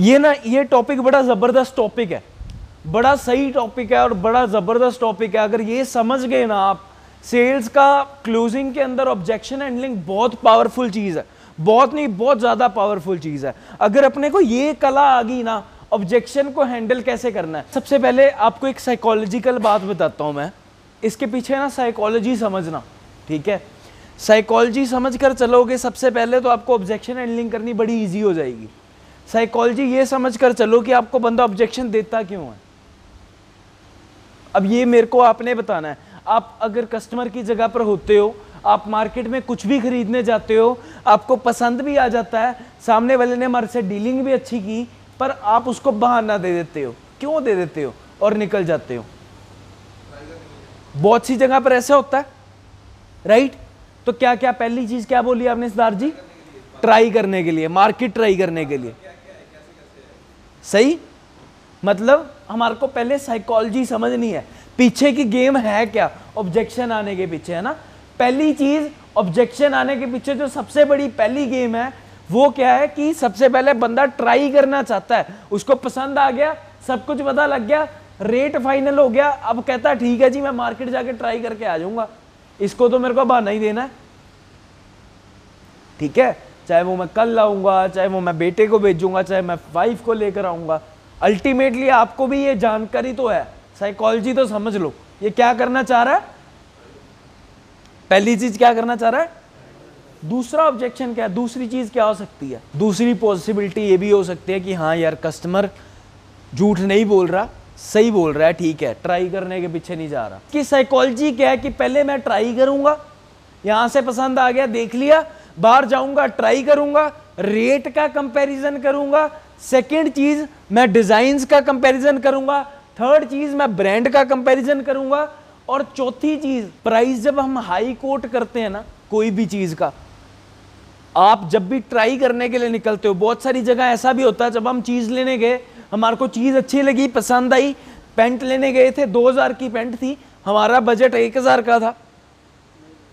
ये ना, ये टॉपिक बड़ा ज़बरदस्त टॉपिक है। बड़ा सही टॉपिक है और बड़ा ज़बरदस्त टॉपिक है। अगर ये समझ गए ना आप सेल्स का क्लोजिंग के अंदर ऑब्जेक्शन हैंडलिंग बहुत पावरफुल चीज़ है। बहुत नहीं, बहुत ज़्यादा पावरफुल चीज़ है। अगर अपने को ये कला आ गई ना ऑब्जेक्शन को हैंडल कैसे करना है? सबसे पहले आपको एक साइकोलॉजिकल बात बताता हूँ मैं। इसके पीछे ना साइकोलॉजी समझना, ठीक है? साइकोलॉजी समझ कर चलोगे सबसे पहले तो आपको ऑब्जेक्शन हैंडलिंग करनी बड़ी ईजी हो जाएगी। साइकोलॉजी ये समझ कर चलो कि आपको बंदा ऑब्जेक्शन देता क्यों है? अब ये मेरे को आपने बताना है। आप अगर कस्टमर की जगह पर होते हो, आप मार्केट में कुछ भी खरीदने जाते हो, आपको पसंद भी आ जाता है, सामने वाले ने हमारे से डीलिंग भी अच्छी की, पर आप उसको बहाना दे देते हो। क्यों दे देते हो? और निकल जाते हो। बहुत सी जगह पर ऐसा होता है। राइट तो क्या क्या पहली चीज़ क्या बोली आपने सरदार जी? ट्राई करने के लिए मार्केट ट्राई करने के लिए। सही? मतलब हमारे को पहले साइकोलॉजी समझनी है। पीछे की गेम है क्या? ऑब्जेक्शन आने के पीछे, है ना? पहली चीज़ ऑब्जेक्शन आने के पीछे जो सबसे बड़ी पहली गेम है, वो क्या है कि सबसे पहले बंदा ट्राई करना चाहता है। उसको पसंद आ गया, सब कुछ पता लग गया रेट फाइनल हो गया, अब कहता ठीक है जी, मैं मार्केट जाके ट्राई करके आ जाऊँगा। इसको तो मेरे को बहाना ही देना है। ठीक है? चाहे वो मैं कल लाऊँगा चाहे वो मैं बेटे को भेजूँगा, चाहे मैं वाइफ को लेकर आऊँगा। अल्टीमेटली आपको भी ये जानकारी तो है। साइकोलॉजी तो समझ लो। ये क्या करना चाह रहा है? पहली चीज़ क्या करना चाह रहा है? दूसरा ऑब्जेक्शन क्या है? दूसरी चीज़ क्या हो सकती है? दूसरी पॉसिबिलिटी ये भी हो सकती है कि हाँ यार कस्टमर झूठ नहीं बोल रहा, सही बोल रहा है, ठीक है ट्राई करने के पीछे नहीं जा रहा। कि साइकोलॉजी क्या है कि पहले मैं ट्राई करूँगा, यहाँ से पसंद आ गया, देख लिया बाहर जाऊँगा ट्राई करूँगा रेट का कंपैरिजन करूँगा सेकंड चीज़ मैं डिज़ाइन का कंपैरिजन करूँगा थर्ड चीज़ मैं ब्रांड का कंपैरिजन करूँगा, और चौथी चीज़ प्राइस जब हम हाई कोट करते हैं ना, कोई भी चीज़ का, आप जब भी ट्राई करने के लिए निकलते हो, बहुत सारी जगह ऐसा भी होता है, जब हम चीज़ लेने गए, हमारे को चीज़ अच्छी लगी, पसंद आई पेंट लेने गए थे 2000 की पेंट थी, हमारा बजट 1000 का था,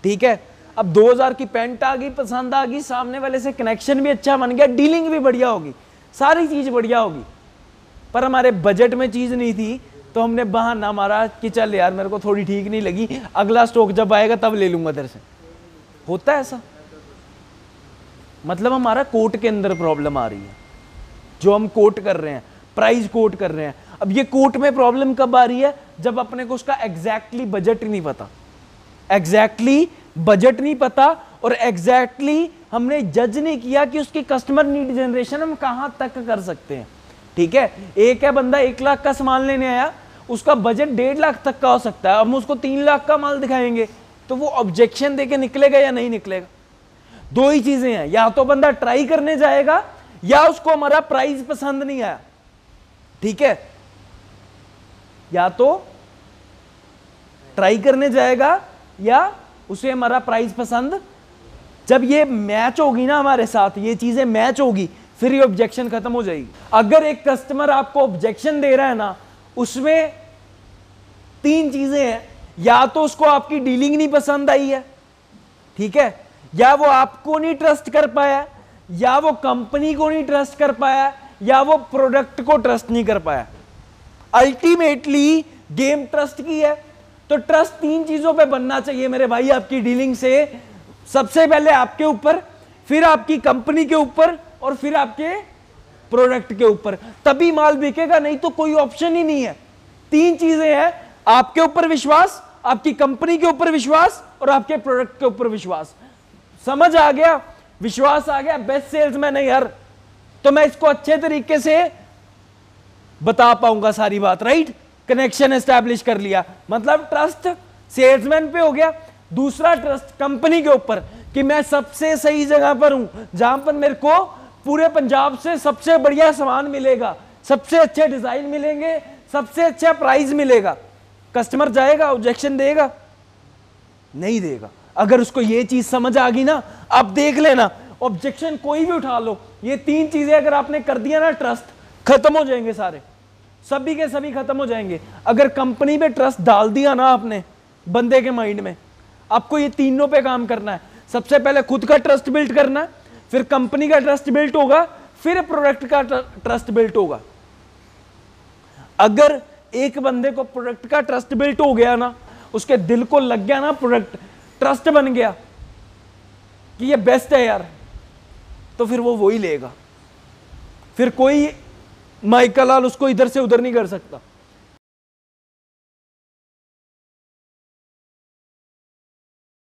ठीक है? अब 2000 की पेंट आ गई, पसंद आ गई, सामने वाले से कनेक्शन भी अच्छा बन गया डीलिंग भी बढ़िया होगी, सारी चीज़ बढ़िया होगी। पर हमारे बजट में चीज़ नहीं थी तो हमने बहाना मारा कि चल यार, मेरे को थोड़ी ठीक नहीं लगी, अगला स्टॉक जब आएगा तब ले लूँगा तेरे से। होता है ऐसा? मतलब हमारा कोर्ट के अंदर प्रॉब्लम आ रही है, जो हम कोट कर रहे हैं प्राइस कोट कर रहे हैं। अब ये कोर्ट में प्रॉब्लम कब आ रही है? जब अपने को उसका एग्जैक्टली exactly बजट नहीं पता। एग्जैक्टली exactly बजट नहीं पता और एग्जैक्टली exactly हमने जज नहीं किया कि उसकी कस्टमर नीड जनरेशन हम कहाँ तक कर सकते हैं। ठीक है? एक है बंदा एक लाख का सामान लेने आया, उसका बजट डेढ़ लाख तक का हो सकता है हम उसको तीन लाख का माल दिखाएँगे तो वो ऑब्जेक्शन देके निकलेगा या नहीं निकलेगा? दो ही चीज़ें हैं, या तो बंदा ट्राई करने जाएगा, या उसको हमारा प्राइस पसंद नहीं आया। ठीक है? या तो ट्राई करने जाएगा, या उसे हमारा प्राइस पसंद? जब ये मैच होगी ना हमारे साथ, ये चीज़ें मैच होगी, फिर ये ऑब्जेक्शन खत्म हो जाएगी। अगर एक कस्टमर आपको ऑब्जेक्शन दे रहा है ना, उसमें तीन चीज़ें हैं। या तो उसको आपकी डीलिंग नहीं पसंद आई है, ठीक है? या वो आपको नहीं ट्रस्ट कर पाया, या वो कंपनी को नहीं ट्रस्ट कर पाया, या वो प्रोडक्ट को ट्रस्ट नहीं कर पाया। अल्टीमेटली गेम ट्रस्ट की है। तो ट्रस्ट तीन चीज़ों पे बनना चाहिए मेरे भाई आपकी डीलिंग से। सबसे पहले आपके ऊपर, फिर आपकी कंपनी के ऊपर, और फिर आपके प्रोडक्ट के ऊपर। तभी माल बिकेगा, नहीं तो कोई ऑप्शन ही नहीं है। तीन चीज़ें हैं, आपके ऊपर विश्वास, आपकी कंपनी के ऊपर विश्वास, और आपके प्रोडक्ट के ऊपर विश्वास। समझ आ गया? विश्वास आ गया? बेस्ट सेल्समैन है यार। तो मैं इसको अच्छे तरीके से बता पाऊँगा सारी बात राइट कनेक्शन एस्टैब्लिश कर लिया। मतलब ट्रस्ट सेल्समैन पे हो गया। दूसरा ट्रस्ट कंपनी के ऊपर कि मैं सबसे सही जगह पर हूँ, जहाँ पर मेरे को पूरे पंजाब से सबसे बढ़िया सामान मिलेगा, सबसे अच्छे डिज़ाइन मिलेंगे, सबसे अच्छा प्राइस मिलेगा। कस्टमर जाएगा ऑब्जेक्शन देगा, नहीं देगा। अगर उसको ये चीज़ समझ आ गई ना, अब देख लेना। ऑब्जेक्शन कोई भी उठा लो। ये तीन चीज़ें अगर आपने कर दिया ना ट्रस्ट खत्म हो जाएँगे सारे। सभी के सभी खत्म हो जाएँगे। अगर कंपनी पे ट्रस्ट डाल दिया ना आपने, बंदे के माइंड में, आपको ये तीनों पे काम करना है। सबसे पहले खुद का ट्रस्ट बिल्ड करना है फिर कंपनी का ट्रस्ट बिल्ड होगा, फिर प्रोडक्ट का ट्रस्ट बिल्ट होगा। अगर एक बंदे को प्रोडक्ट का ट्रस्ट बिल्ट हो गया ना, उसके दिल को लग गया ना प्रोडक्ट ट्रस्ट बन गया कि ये बेस्ट है यार तो फिर वो वही लेगा। फिर कोई माइकल लाल उसको इधर से उधर नहीं कर सकता।